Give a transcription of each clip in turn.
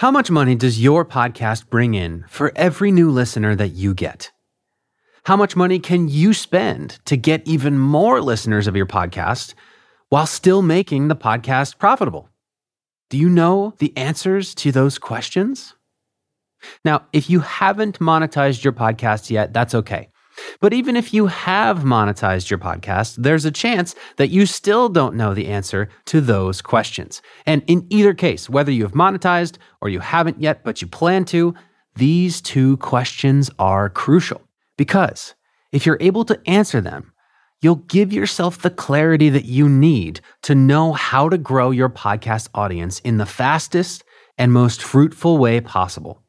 How much money does your podcast bring in for every new listener that you get? How much money can you spend to get even more listeners of your podcast while still making the podcast profitable? Do you know the answers to those questions? Now, if you haven't monetized your podcast yet, that's okay. But even if you have monetized your podcast, there's a chance that you still don't know the answer to those questions. And in either case, whether you have monetized or you haven't yet, but you plan to, these two questions are crucial because if you're able to answer them, you'll give yourself the clarity that you need to know how to grow your podcast audience in the fastest and most fruitful way possible.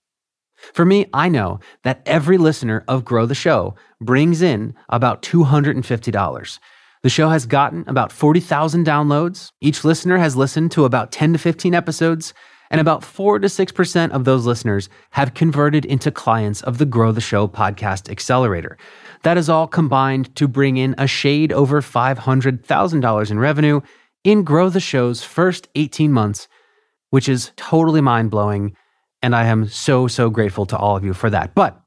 For me, I know that every listener of Grow the Show brings in about $250. The show has gotten about 40,000 downloads. Each listener has listened to about 10 to 15 episodes, and about 4 to 6% of those listeners have converted into clients of the Grow the Show podcast accelerator. That is all combined to bring in a shade over $500,000 in revenue in Grow the Show's first 18 months, which is totally mind blowing and I am so, so grateful to all of you for that. But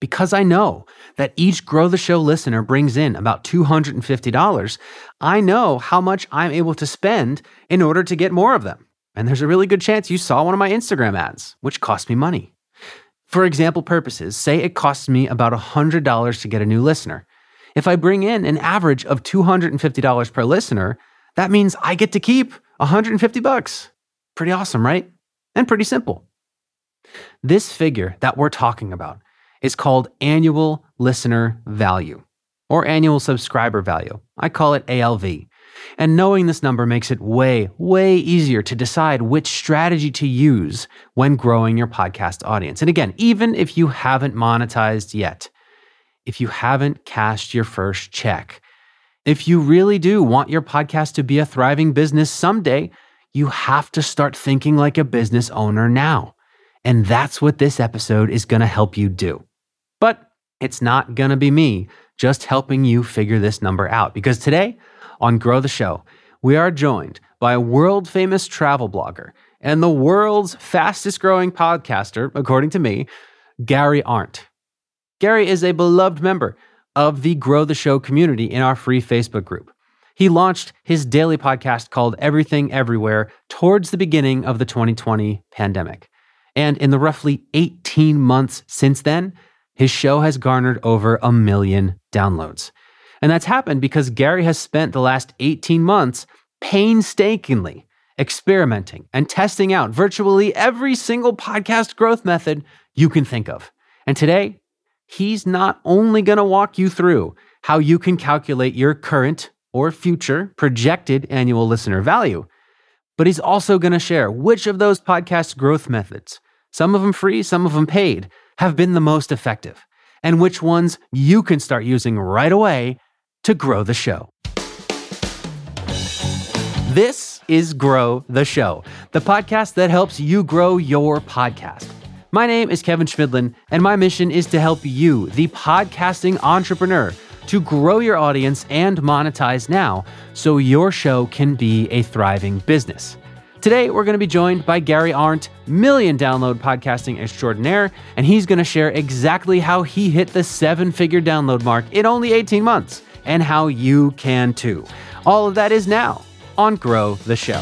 because I know that each Grow the Show listener brings in about $250, I know how much I'm able to spend in order to get more of them. And there's a really good chance you saw one of my Instagram ads, which cost me money. For example purposes, say it costs me about $100 to get a new listener. If I bring in an average of $250 per listener, that means I get to keep 150 bucks. Pretty awesome, right? And pretty simple. This figure that we're talking about is called annual listener value or annual subscriber value. I call it ALV. And knowing this number makes it way, way easier to decide which strategy to use when growing your podcast audience. And again, even if you haven't monetized yet, if you haven't cashed your first check, if you really do want your podcast to be a thriving business someday, you have to start thinking like a business owner now. And that's what this episode is going to help you do. But it's not going to be me just helping you figure this number out because today on Grow the Show, we are joined by a world famous travel blogger and the world's fastest growing podcaster, according to me, Gary Arndt. Gary is a beloved member of the Grow the Show community in our free Facebook group. He launched his daily podcast called Everything Everywhere towards the beginning of the 2020 pandemic. And in the roughly 18 months since then, his show has garnered over a million downloads. And that's happened because Gary has spent the last 18 months painstakingly experimenting and testing out virtually every single podcast growth method you can think of. And today, he's not only going to walk you through how you can calculate your current or future projected annual listener value, but he's also going to share which of those podcast growth methods some of them free, some of them paid, have been the most effective, and which ones you can start using right away to grow the show. This is Grow the Show, the podcast that helps you grow your podcast. My name is Kevin Chemidlin, and my mission is to help you, the podcasting entrepreneur, to grow your audience and monetize now so your show can be a thriving business. Today, we're going to be joined by Gary Arndt, million download podcasting extraordinaire, and he's going to share exactly how he hit the seven figure download mark in only 18 months and how you can too. All of that is now on Grow the Show.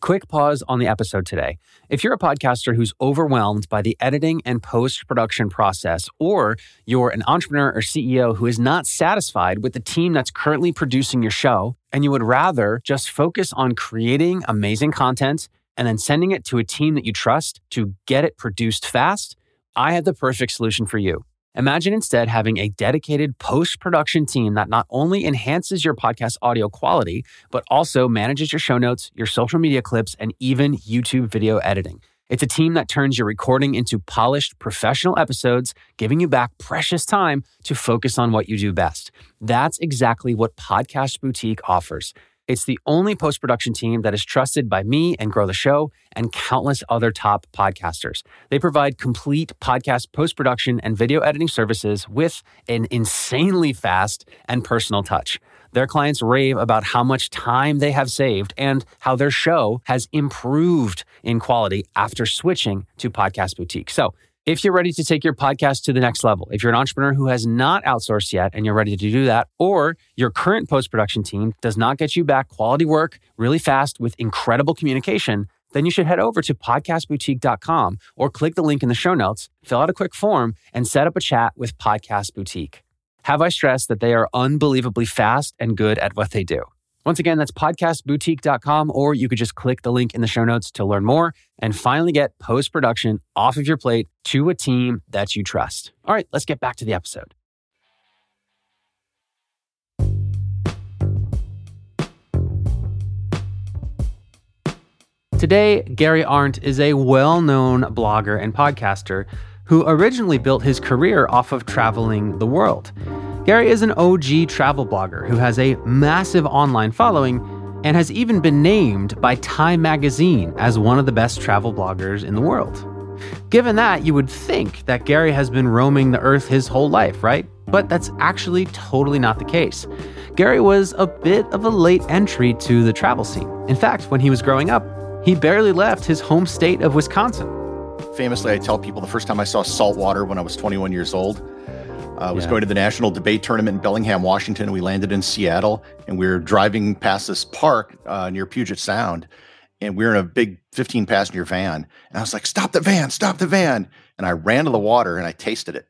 Quick pause on the episode today. If you're a podcaster who's overwhelmed by the editing and post production process, or you're an entrepreneur or CEO who is not satisfied with the team that's currently producing your show, and you would rather just focus on creating amazing content and then sending it to a team that you trust to get it produced fast, I have the perfect solution for you. Imagine instead having a dedicated post production team that not only enhances your podcast audio quality, but also manages your show notes, your social media clips, and even YouTube video editing. It's a team that turns your recording into polished professional episodes, giving you back precious time to focus on what you do best. That's exactly what Podcast Boutique offers. It's the only post production team that is trusted by me and Grow the Show and countless other top podcasters. They provide complete podcast post production and video editing services with an insanely fast and personal touch. Their clients rave about how much time they have saved and how their show has improved in quality after switching to Podcast Boutique. So, if you're ready to take your podcast to the next level, if you're an entrepreneur who has not outsourced yet and you're ready to do that, or your current post production team does not get you back quality work really fast with incredible communication, then you should head over to podcastboutique.com or click the link in the show notes, fill out a quick form, and set up a chat with Podcast Boutique. Have I stressed that they are unbelievably fast and good at what they do? Once again, that's podcastboutique.com, or you could just click the link in the show notes to learn more and finally get post production off of your plate to a team that you trust. All right, let's get back to the episode. Today, Gary Arndt is a well known blogger and podcaster who originally built his career off of traveling the world. Gary is an OG travel blogger who has a massive online following and has even been named by Time magazine as one of the best travel bloggers in the world. Given that, you would think that Gary has been roaming the earth his whole life, right? But that's actually totally not the case. Gary was a bit of a late entry to the travel scene. In fact, when he was growing up, he barely left his home state of Wisconsin. Famously, I tell people the first time I saw salt water when I was 21 years old. Uh, I was yeah. going to the national debate tournament in Bellingham, Washington. We landed in Seattle, and we were driving past this park uh, near Puget Sound, and we were in a big 15 passenger van. And I was like, "Stop the van! Stop the van!" And I ran to the water and I tasted it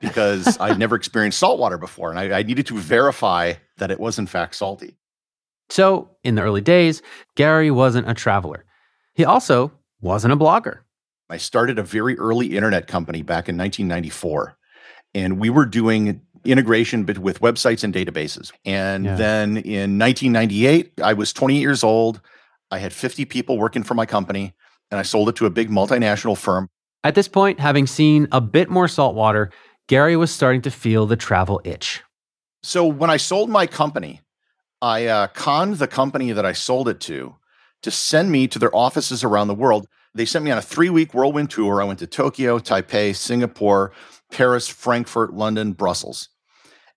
because I'd never experienced salt water before, and I, I needed to verify that it was in fact salty. So, in the early days, Gary wasn't a traveler. He also wasn't a blogger. I started a very early internet company back in 1994, and we were doing integration with websites and databases. And yeah. then in 1998, I was 28 years old. I had 50 people working for my company, and I sold it to a big multinational firm. At this point, having seen a bit more saltwater, Gary was starting to feel the travel itch. So when I sold my company, I uh, conned the company that I sold it to to send me to their offices around the world. They sent me on a three week whirlwind tour. I went to Tokyo, Taipei, Singapore, Paris, Frankfurt, London, Brussels.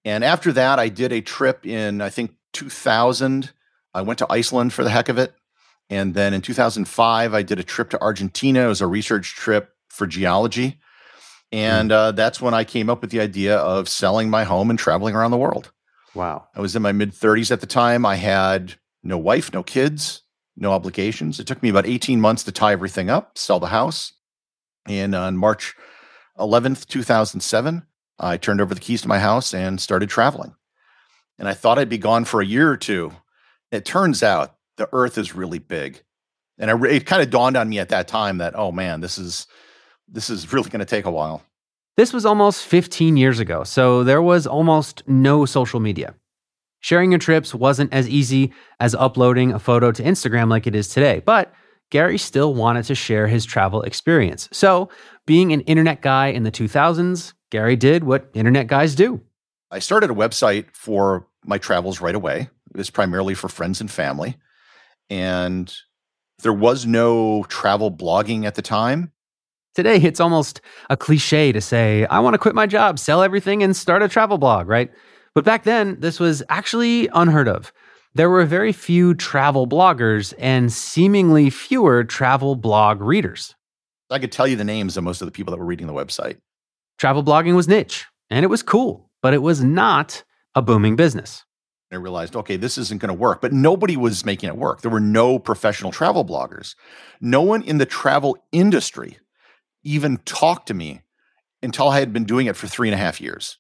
And after that, I did a trip in, I think, 2000. I went to Iceland for the heck of it. And then in 2005, I did a trip to Argentina. It was a research trip for geology. And uh, that's when I came up with the idea of selling my home and traveling around the world. Wow. I was in my mid 30s at the time. I had no wife, no kids, no obligations. It took me about 18 months to tie everything up, sell the house. And on March 11th, 2007, I turned over the keys to my house and started traveling. And I thought I'd be gone for a year or two. It turns out the earth is really big. And I, it kind of dawned on me at that time that, oh man, this is this is really going to take a while. This was almost 15 years ago, so there was almost no social media. Sharing your trips wasn't as easy as uploading a photo to Instagram like it is today, but Gary still wanted to share his travel experience. So, being an internet guy in the 2000s, Gary did what internet guys do. I started a website for my travels right away. It was primarily for friends and family. And there was no travel blogging at the time. Today, it's almost a cliche to say, I want to quit my job, sell everything, and start a travel blog, right? But back then, this was actually unheard of. There were very few travel bloggers and seemingly fewer travel blog readers. I could tell you the names of most of the people that were reading the website. Travel blogging was niche and it was cool, but it was not a booming business. I realized, okay, this isn't going to work. But nobody was making it work. There were no professional travel bloggers. No one in the travel industry even talked to me until I had been doing it for three and a half years.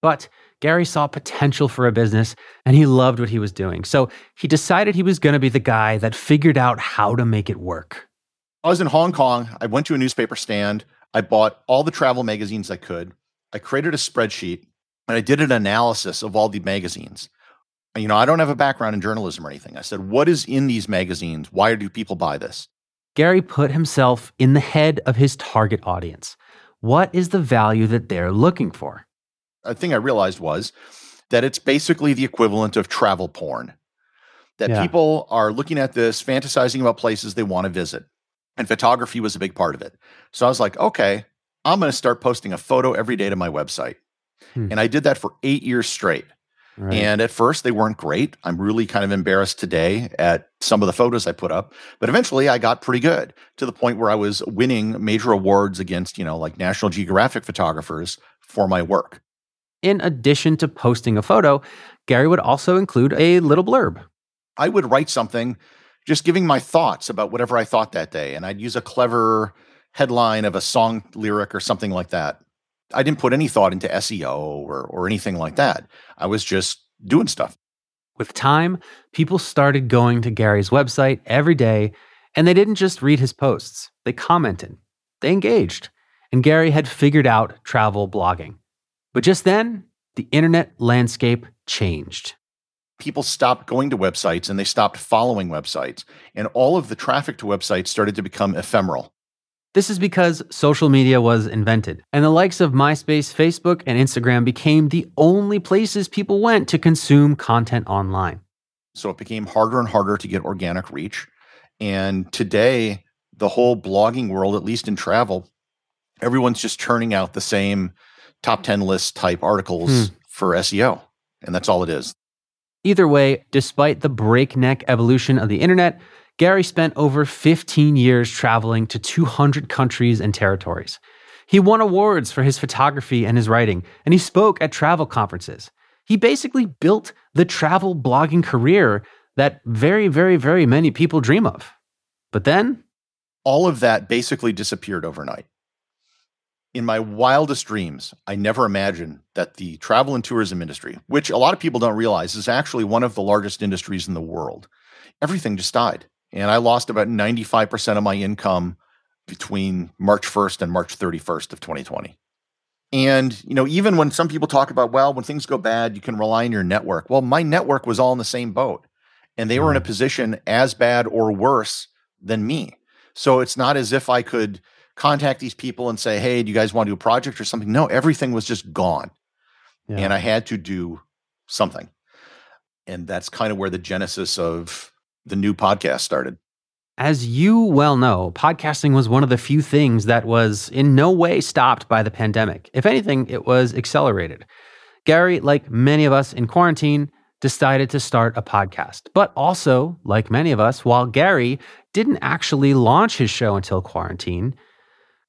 But Gary saw potential for a business and he loved what he was doing. So he decided he was going to be the guy that figured out how to make it work. I was in Hong Kong. I went to a newspaper stand. I bought all the travel magazines I could. I created a spreadsheet and I did an analysis of all the magazines. You know, I don't have a background in journalism or anything. I said, what is in these magazines? Why do people buy this? Gary put himself in the head of his target audience. What is the value that they're looking for? A thing I realized was that it's basically the equivalent of travel porn. That yeah. people are looking at this, fantasizing about places they want to visit. And photography was a big part of it. So I was like, okay, I'm going to start posting a photo every day to my website. Hmm. And I did that for eight years straight. Right. And at first, they weren't great. I'm really kind of embarrassed today at some of the photos I put up. But eventually, I got pretty good to the point where I was winning major awards against, you know, like National Geographic photographers for my work. In addition to posting a photo, Gary would also include a little blurb. I would write something just giving my thoughts about whatever I thought that day. And I'd use a clever headline of a song lyric or something like that. I didn't put any thought into SEO or, or anything like that. I was just doing stuff. With time, people started going to Gary's website every day, and they didn't just read his posts, they commented, they engaged. And Gary had figured out travel blogging. But just then, the internet landscape changed. People stopped going to websites and they stopped following websites. And all of the traffic to websites started to become ephemeral. This is because social media was invented, and the likes of MySpace, Facebook, and Instagram became the only places people went to consume content online. So it became harder and harder to get organic reach. And today, the whole blogging world, at least in travel, everyone's just churning out the same top 10 list type articles hmm. for SEO. And that's all it is. Either way, despite the breakneck evolution of the internet, Gary spent over 15 years traveling to 200 countries and territories. He won awards for his photography and his writing, and he spoke at travel conferences. He basically built the travel blogging career that very, very, very many people dream of. But then, all of that basically disappeared overnight. In my wildest dreams, I never imagined that the travel and tourism industry, which a lot of people don't realize is actually one of the largest industries in the world, everything just died and I lost about 95% of my income between March 1st and March 31st of 2020. And, you know, even when some people talk about, well, when things go bad, you can rely on your network. Well, my network was all in the same boat and they were in a mm-hmm. position as bad or worse than me. So it's not as if I could contact these people and say, hey, do you guys want to do a project or something? No, everything was just gone. Yeah. And I had to do something. And that's kind of where the genesis of the new podcast started. As you well know, podcasting was one of the few things that was in no way stopped by the pandemic. If anything, it was accelerated. Gary, like many of us in quarantine, decided to start a podcast. But also, like many of us, while Gary didn't actually launch his show until quarantine,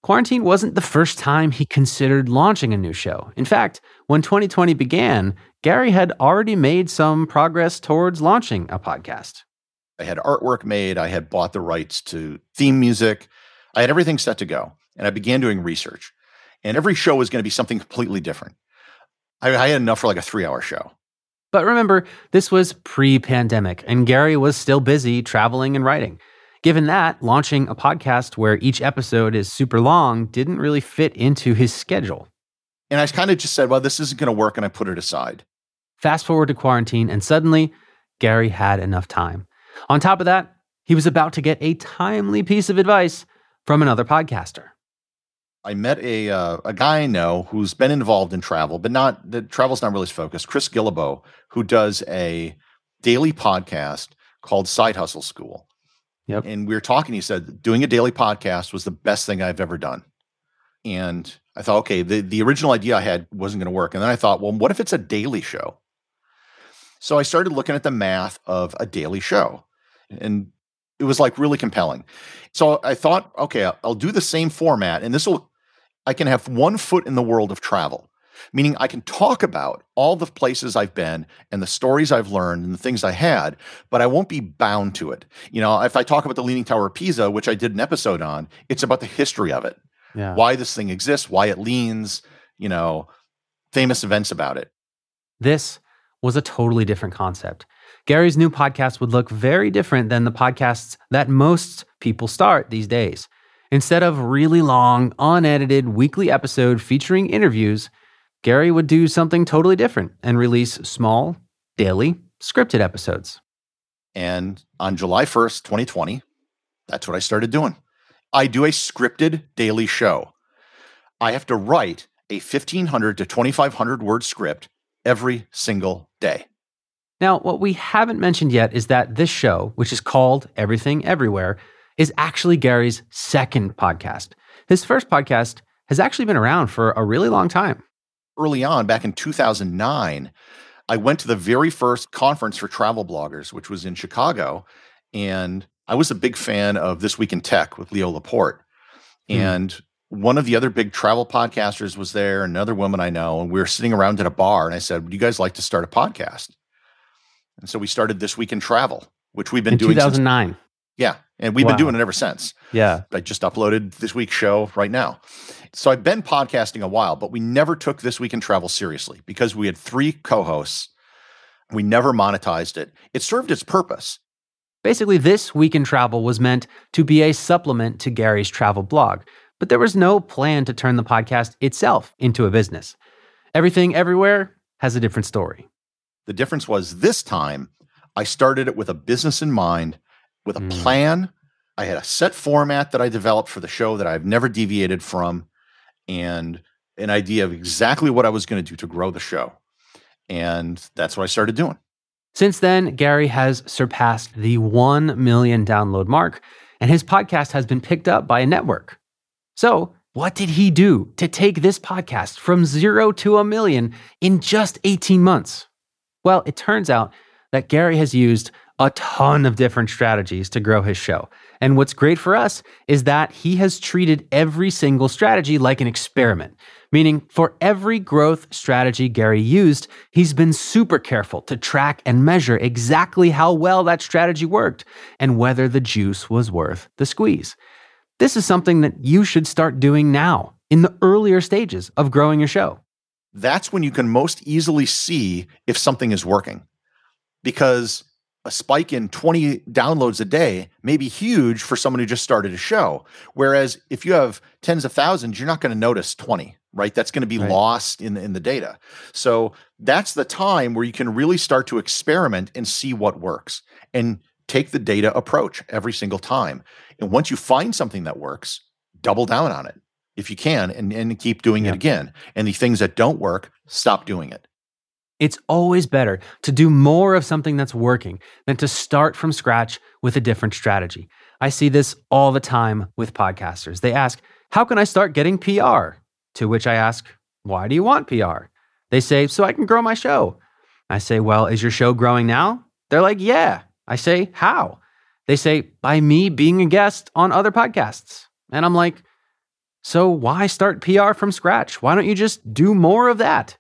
quarantine wasn't the first time he considered launching a new show. In fact, when 2020 began, Gary had already made some progress towards launching a podcast. I had artwork made. I had bought the rights to theme music. I had everything set to go. And I began doing research. And every show was going to be something completely different. I, I had enough for like a three hour show. But remember, this was pre pandemic, and Gary was still busy traveling and writing. Given that, launching a podcast where each episode is super long didn't really fit into his schedule. And I kind of just said, well, this isn't going to work, and I put it aside. Fast forward to quarantine, and suddenly, Gary had enough time. On top of that, he was about to get a timely piece of advice from another podcaster. I met a uh, a guy I know who's been involved in travel, but not the travel's not really his focus. Chris Guillebeau, who does a daily podcast called Side Hustle School. Yep. And we were talking. He said doing a daily podcast was the best thing I've ever done. And I thought, okay, the the original idea I had wasn't going to work. And then I thought, well, what if it's a daily show? So I started looking at the math of a daily show and it was like really compelling. So I thought, okay, I'll do the same format, and this will, I can have one foot in the world of travel, meaning I can talk about all the places I've been and the stories I've learned and the things I had, but I won't be bound to it. You know, if I talk about the Leaning Tower of Pisa, which I did an episode on, it's about the history of it, yeah. why this thing exists, why it leans, you know, famous events about it. This was a totally different concept. Gary's new podcast would look very different than the podcasts that most people start these days. Instead of really long, unedited weekly episode featuring interviews, Gary would do something totally different and release small, daily, scripted episodes. And on July 1st, 2020, that's what I started doing. I do a scripted daily show. I have to write a 1500 to 2500 word script every single day. Now, what we haven't mentioned yet is that this show, which is called Everything Everywhere, is actually Gary's second podcast. His first podcast has actually been around for a really long time. Early on, back in 2009, I went to the very first conference for travel bloggers, which was in Chicago. And I was a big fan of This Week in Tech with Leo Laporte. Mm. And one of the other big travel podcasters was there, another woman I know, and we were sitting around at a bar. And I said, Would you guys like to start a podcast? And so we started This Week in Travel, which we've been in doing 2009. Since, yeah. And we've wow. been doing it ever since. Yeah. I just uploaded this week's show right now. So I've been podcasting a while, but we never took This Week in Travel seriously because we had three co hosts. We never monetized it. It served its purpose. Basically, This Week in Travel was meant to be a supplement to Gary's travel blog, but there was no plan to turn the podcast itself into a business. Everything Everywhere has a different story. The difference was this time I started it with a business in mind, with a mm. plan. I had a set format that I developed for the show that I've never deviated from and an idea of exactly what I was going to do to grow the show. And that's what I started doing. Since then, Gary has surpassed the 1 million download mark, and his podcast has been picked up by a network. So, what did he do to take this podcast from zero to a million in just 18 months? Well, it turns out that Gary has used a ton of different strategies to grow his show. And what's great for us is that he has treated every single strategy like an experiment, meaning for every growth strategy Gary used, he's been super careful to track and measure exactly how well that strategy worked and whether the juice was worth the squeeze. This is something that you should start doing now in the earlier stages of growing your show. That's when you can most easily see if something is working because a spike in 20 downloads a day may be huge for someone who just started a show. Whereas if you have tens of thousands, you're not going to notice 20, right? That's going to be right. lost in the, in the data. So that's the time where you can really start to experiment and see what works and take the data approach every single time. And once you find something that works, double down on it if you can and, and keep doing yeah. it again. And the things that don't work, stop doing it. It's always better to do more of something that's working than to start from scratch with a different strategy. I see this all the time with podcasters. They ask, How can I start getting PR? To which I ask, Why do you want PR? They say, So I can grow my show. I say, Well, is your show growing now? They're like, Yeah. I say, How? They say, By me being a guest on other podcasts. And I'm like, So why start PR from scratch? Why don't you just do more of that?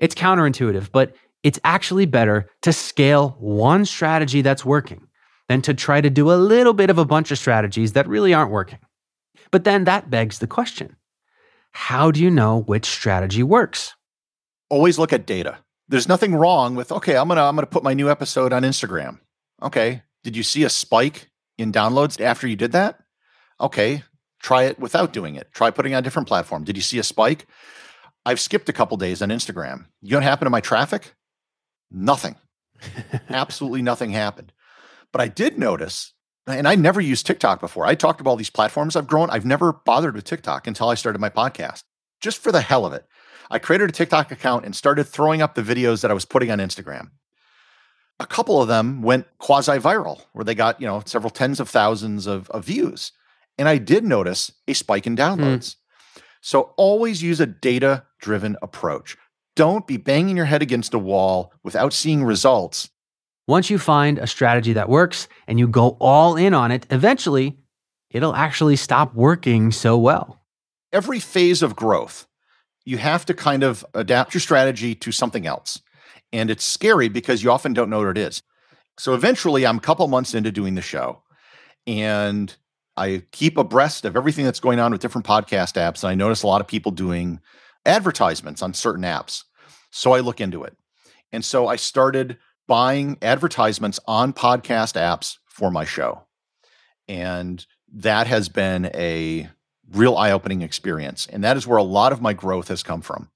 It's counterintuitive, but it's actually better to scale one strategy that's working than to try to do a little bit of a bunch of strategies that really aren't working. But then that begs the question how do you know which strategy works? Always look at data. There's nothing wrong with, okay, I'm going to I'm going to put my new episode on Instagram. Okay, did you see a spike in downloads after you did that? Okay, try it without doing it. Try putting on a different platform. Did you see a spike? I've skipped a couple days on Instagram. You know what happened to my traffic? Nothing. Absolutely nothing happened. But I did notice, and I never used TikTok before. I talked about all these platforms I've grown. I've never bothered with TikTok until I started my podcast, just for the hell of it. I created a TikTok account and started throwing up the videos that I was putting on Instagram. A couple of them went quasi viral, where they got, you know, several tens of thousands of, of views. And I did notice a spike in hmm. downloads. Mm. So always use a data driven approach. Don't be banging your head against a wall without seeing results. Once you find a strategy that works and you go all in on it, eventually it'll actually stop working so well. Every phase of growth, you have to kind of adapt your strategy to something else. And it's scary because you often don't know what it is. So eventually, I'm a couple months into doing the show, and I keep abreast of everything that's going on with different podcast apps. And I notice a lot of people doing advertisements on certain apps. So I look into it. And so I started buying advertisements on podcast apps for my show. And that has been a real eye opening experience. And that is where a lot of my growth has come from.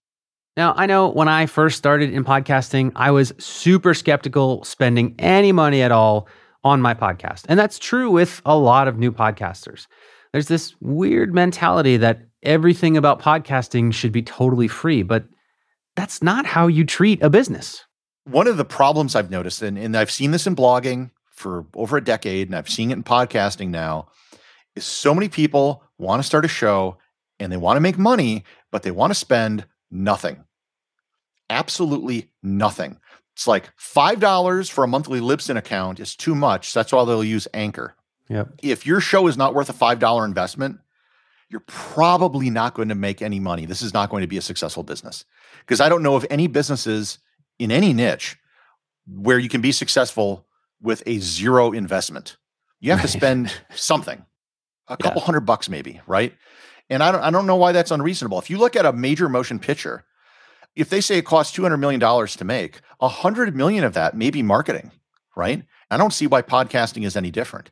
Now, I know when I first started in podcasting, I was super skeptical spending any money at all on my podcast. And that's true with a lot of new podcasters. There's this weird mentality that everything about podcasting should be totally free, but that's not how you treat a business. One of the problems I've noticed, and, and I've seen this in blogging for over a decade, and I've seen it in podcasting now, is so many people want to start a show and they want to make money, but they want to spend nothing. Absolutely nothing. It's like $5 for a monthly Libsyn account is too much. That's why they'll use Anchor. Yep. If your show is not worth a $5 investment, you're probably not going to make any money. This is not going to be a successful business. Because I don't know of any businesses in any niche where you can be successful with a zero investment. You have to spend something, a couple yeah. hundred bucks maybe, right? And I don't, I don't know why that's unreasonable. If you look at a major motion picture, if they say it costs $200 million to make, 100 million of that may be marketing, right? I don't see why podcasting is any different.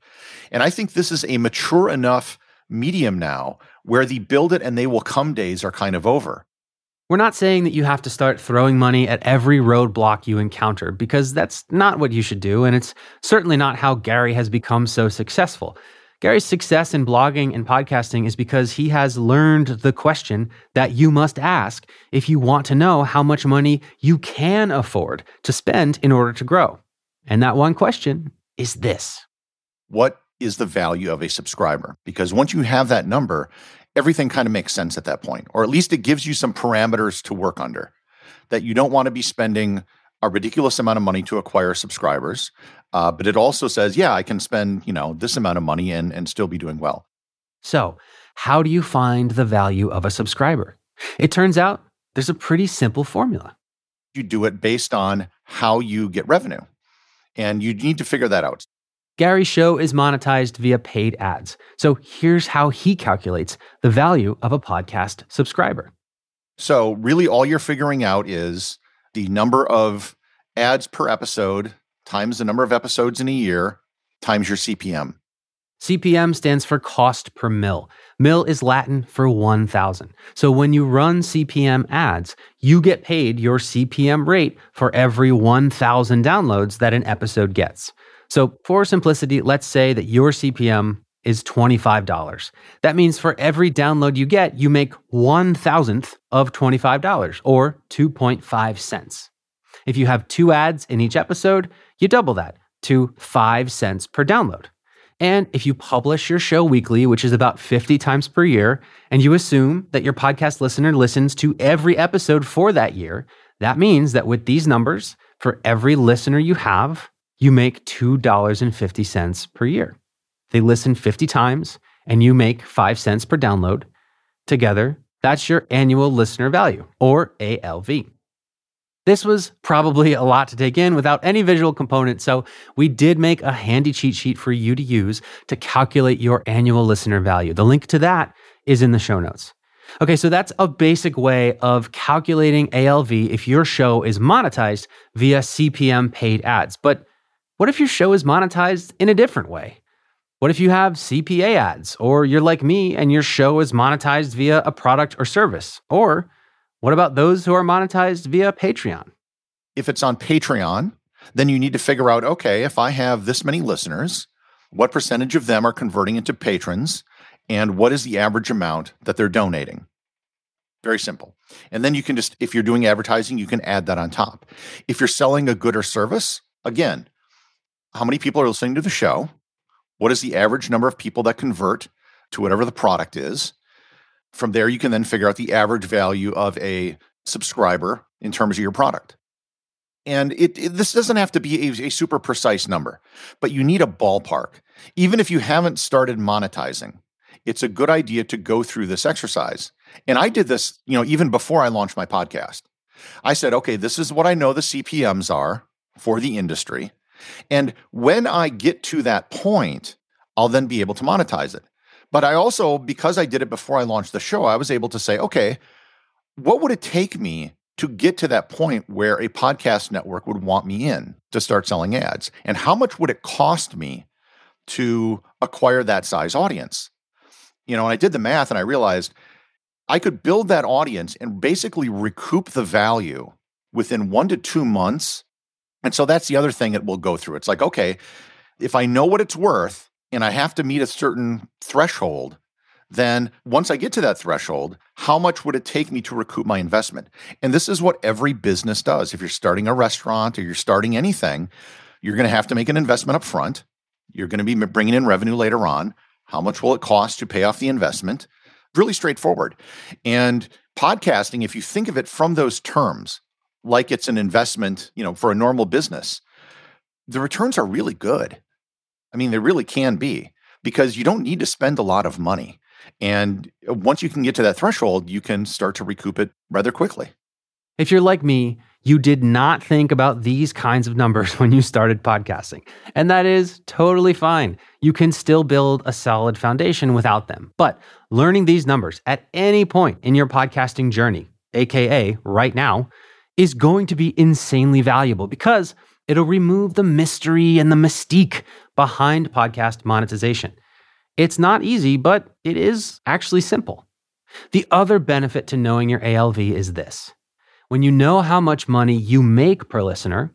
And I think this is a mature enough medium now where the build it and they will come days are kind of over. We're not saying that you have to start throwing money at every roadblock you encounter because that's not what you should do. And it's certainly not how Gary has become so successful. Gary's success in blogging and podcasting is because he has learned the question that you must ask if you want to know how much money you can afford to spend in order to grow. And that one question is this What is the value of a subscriber? Because once you have that number, everything kind of makes sense at that point, or at least it gives you some parameters to work under that you don't want to be spending a ridiculous amount of money to acquire subscribers. Uh, but it also says, yeah, I can spend, you know, this amount of money and, and still be doing well. So how do you find the value of a subscriber? It turns out there's a pretty simple formula. You do it based on how you get revenue. And you need to figure that out. Gary's show is monetized via paid ads. So here's how he calculates the value of a podcast subscriber. So, really, all you're figuring out is the number of ads per episode times the number of episodes in a year times your CPM. CPM stands for cost per mil. Mil is Latin for 1000. So when you run CPM ads, you get paid your CPM rate for every 1000 downloads that an episode gets. So for simplicity, let's say that your CPM is $25. That means for every download you get, you make one thousandth of $25 or 2.5 cents. If you have two ads in each episode, you double that to 5 cents per download. And if you publish your show weekly, which is about 50 times per year, and you assume that your podcast listener listens to every episode for that year, that means that with these numbers, for every listener you have, you make $2.50 per year. They listen 50 times and you make 5 cents per download. Together, that's your annual listener value, or ALV. This was probably a lot to take in without any visual component, so we did make a handy cheat sheet for you to use to calculate your annual listener value. The link to that is in the show notes. Okay, so that's a basic way of calculating ALV if your show is monetized via CPM paid ads. But what if your show is monetized in a different way? What if you have CPA ads, or you're like me and your show is monetized via a product or service? Or what about those who are monetized via Patreon? If it's on Patreon, then you need to figure out okay, if I have this many listeners, what percentage of them are converting into patrons, and what is the average amount that they're donating? Very simple. And then you can just, if you're doing advertising, you can add that on top. If you're selling a good or service, again, how many people are listening to the show? What is the average number of people that convert to whatever the product is? From there, you can then figure out the average value of a subscriber in terms of your product. And it, it, this doesn't have to be a, a super precise number, but you need a ballpark. Even if you haven't started monetizing, it's a good idea to go through this exercise. And I did this, you know, even before I launched my podcast. I said, okay, this is what I know the CPMs are for the industry. And when I get to that point, I'll then be able to monetize it. But I also, because I did it before I launched the show, I was able to say, okay, what would it take me to get to that point where a podcast network would want me in to start selling ads? And how much would it cost me to acquire that size audience? You know, and I did the math and I realized I could build that audience and basically recoup the value within one to two months. And so that's the other thing that we'll go through. It's like, okay, if I know what it's worth, and I have to meet a certain threshold, then once I get to that threshold, how much would it take me to recoup my investment? And this is what every business does. If you're starting a restaurant or you're starting anything, you're going to have to make an investment up front. You're going to be bringing in revenue later on. How much will it cost to pay off the investment? Really straightforward. And podcasting, if you think of it from those terms, like it's an investment, you know, for a normal business, the returns are really good. I mean, they really can be because you don't need to spend a lot of money. And uh, once you can get to that threshold, you can start to recoup it rather quickly. If you're like me, you did not think about these kinds of numbers when you started podcasting. And that is totally fine. You can still build a solid foundation without them. But learning these numbers at any point in your podcasting journey, AKA right now, is going to be insanely valuable because it'll remove the mystery and the mystique behind podcast monetization. It's not easy, but it is actually simple. The other benefit to knowing your ALV is this when you know how much money you make per listener,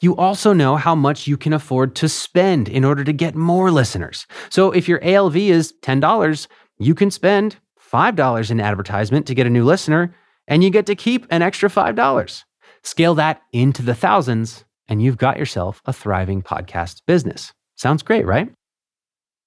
you also know how much you can afford to spend in order to get more listeners. So if your ALV is $10, you can spend $5 in advertisement to get a new listener, and you get to keep an extra $5. Scale that into the thousands, and you've got yourself a thriving podcast business. Sounds great, right?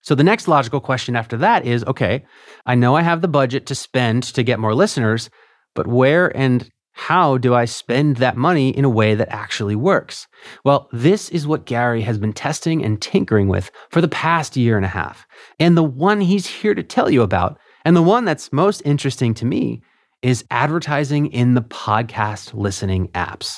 So the next logical question after that is okay, I know I have the budget to spend to get more listeners, but where and how do I spend that money in a way that actually works? Well, this is what Gary has been testing and tinkering with for the past year and a half. And the one he's here to tell you about, and the one that's most interesting to me, is advertising in the podcast listening apps.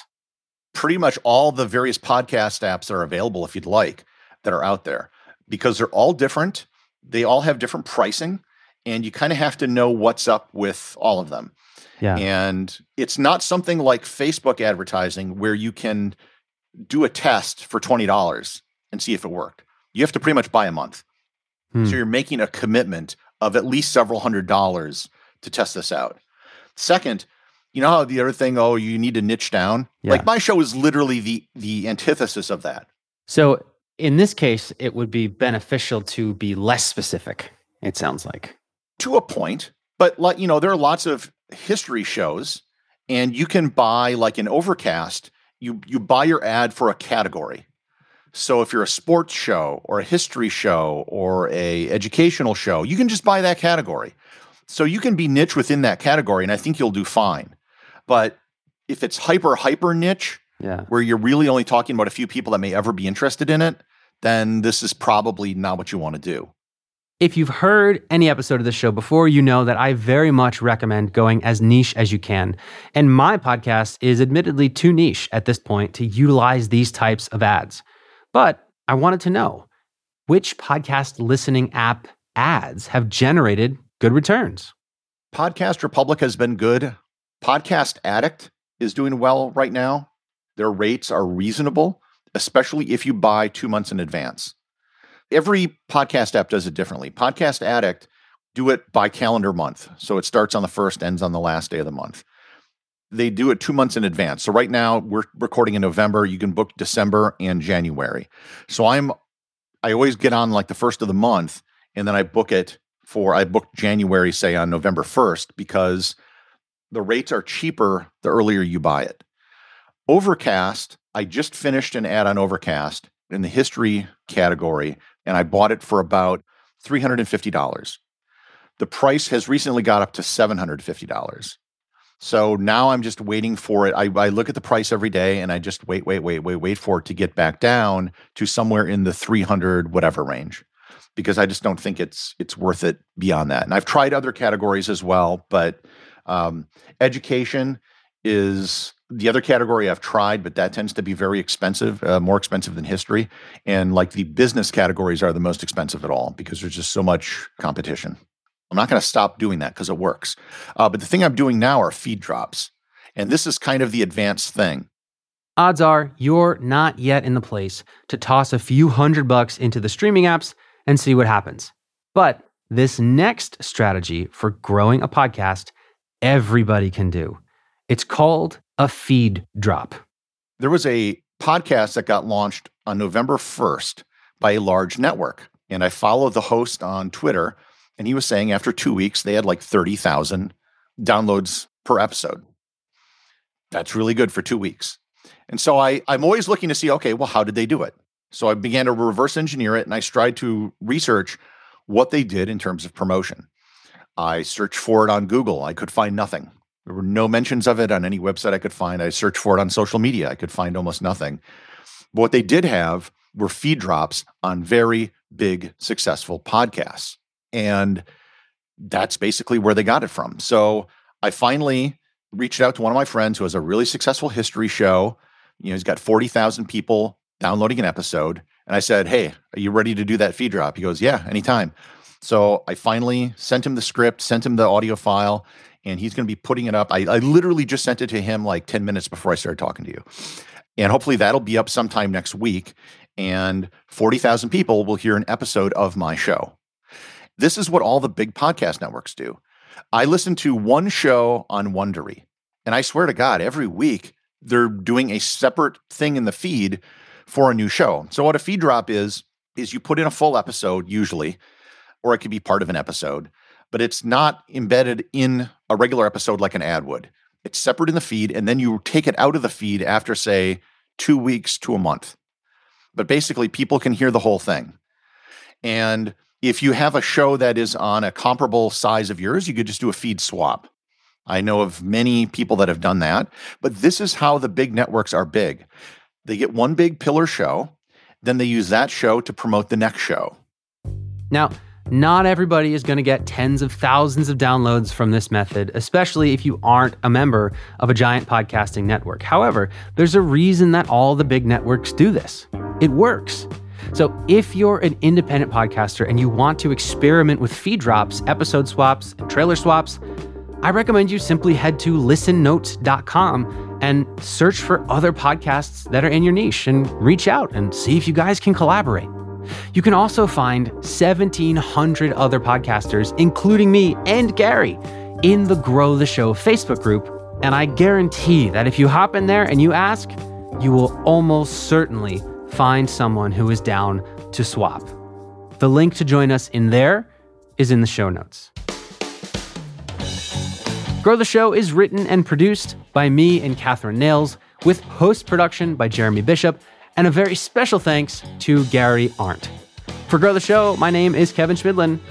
Pretty much all the various podcast apps that are available if you'd like that are out there because they're all different. They all have different pricing, and you kind of have to know what's up with all of them. Yeah. And it's not something like Facebook advertising where you can do a test for $20 and see if it worked. You have to pretty much buy a month. Hmm. So you're making a commitment of at least several hundred dollars to test this out. Second, you know how the other thing, oh, you need to niche down? Yeah. Like my show is literally the the antithesis of that. So in this case, it would be beneficial to be less specific, it sounds like. To a point, but like, you know, there are lots of history shows and you can buy like an overcast, you you buy your ad for a category. So if you're a sports show or a history show or a educational show, you can just buy that category. So you can be niche within that category and I think you'll do fine. But if it's hyper hyper niche, Yeah. where you're really only talking about a few people that may ever be interested in it, then this is probably not what you want to do. If you've heard any episode of the show before, you know that I very much recommend going as niche as you can. And my podcast is admittedly too niche at this point to utilize these types of ads. But I wanted to know which podcast listening app ads have generated good returns. Podcast Republic has been good. Podcast Addict is doing well right now. Their rates are reasonable, especially if you buy two months in advance. Every podcast app does it differently. Podcast Addict do it by calendar month. So it starts on the first, ends on the last day of the month. They do it two months in advance. So right now we're recording in November. You can book December and January. So I'm I always get on like the first of the month and then I book it for I booked January, say on November 1st, because the rates are cheaper the earlier you buy it. Overcast, I just finished an ad on Overcast in the history category, and I bought it for about $350. The price has recently got up to $750. So now I'm just waiting for it. I, I look at the price every day and I just wait, wait, wait, wait, wait for it to get back down to somewhere in the 300 whatever range because I just don't think it's it's worth it beyond that. And I've tried other categories as well, but um, education is the other category I've tried, but that tends to be very expensive, uh, more expensive than history. And like the business categories are the most expensive at all because there's just so much competition. I'm not going to stop doing that because it works. Uh, but the thing I'm doing now are feed drops. And this is kind of the advanced thing. Odds are you're not yet in the place to toss a few hundred bucks into the streaming apps and see what happens. But this next strategy for growing a podcast, everybody can do. It's called a feed drop. There was a podcast that got launched on November 1st by a large network. And I followed the host on Twitter, and he was saying after two weeks, they had like 30,000 downloads per episode. That's really good for two weeks. And so I, I'm always looking to see, okay, well, how did they do it? So I began to reverse engineer it and I tried to research what they did in terms of promotion. I searched for it on Google. I could find nothing. There were no mentions of it on any website I could find. I searched for it on social media. I could find almost nothing. But what they did have were feed drops on very big, successful podcasts. And that's basically where they got it from. So I finally reached out to one of my friends who has a really successful history show. You know, he's got 40,000 people downloading an episode. And I said, Hey, are you ready to do that feed drop? He goes, Yeah, anytime. So I finally sent him the script, sent him the audio file, and he's going to be putting it up. I, I literally just sent it to him like 10 minutes before I started talking to you. And hopefully that'll be up sometime next week. And 40,000 people will hear an episode of my show. This is what all the big podcast networks do. I listen to one show on Wondery, and I swear to God, every week they're doing a separate thing in the feed for a new show. So what a feed drop is is you put in a full episode usually, or it could be part of an episode, but it's not embedded in a regular episode like an ad would. It's separate in the feed, and then you take it out of the feed after say two weeks to a month. But basically, people can hear the whole thing. And if you have a show that is on a comparable size of yours, you could just do a feed swap. I know of many people that have done that, but this is how the big networks are big. They get one big pillar show, then they use that show to promote the next show. Now, not everybody is going to get tens of thousands of downloads from this method, especially if you aren't a member of a giant podcasting network. However, there's a reason that all the big networks do this. It works. So, if you're an independent podcaster and you want to experiment with feed drops, episode swaps, and trailer swaps, I recommend you simply head to listennotes.com and search for other podcasts that are in your niche and reach out and see if you guys can collaborate. You can also find 1,700 other podcasters, including me and Gary, in the Grow the Show Facebook group. And I guarantee that if you hop in there and you ask, you will almost certainly find someone who is down to swap. The link to join us in there is in the show notes. Grow the Show is written and produced by me and Catherine Nails, with post production by Jeremy Bishop, and a very special thanks to Gary Arndt. For Grow the Show, my name is Kevin Chemidlin.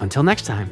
Until next time.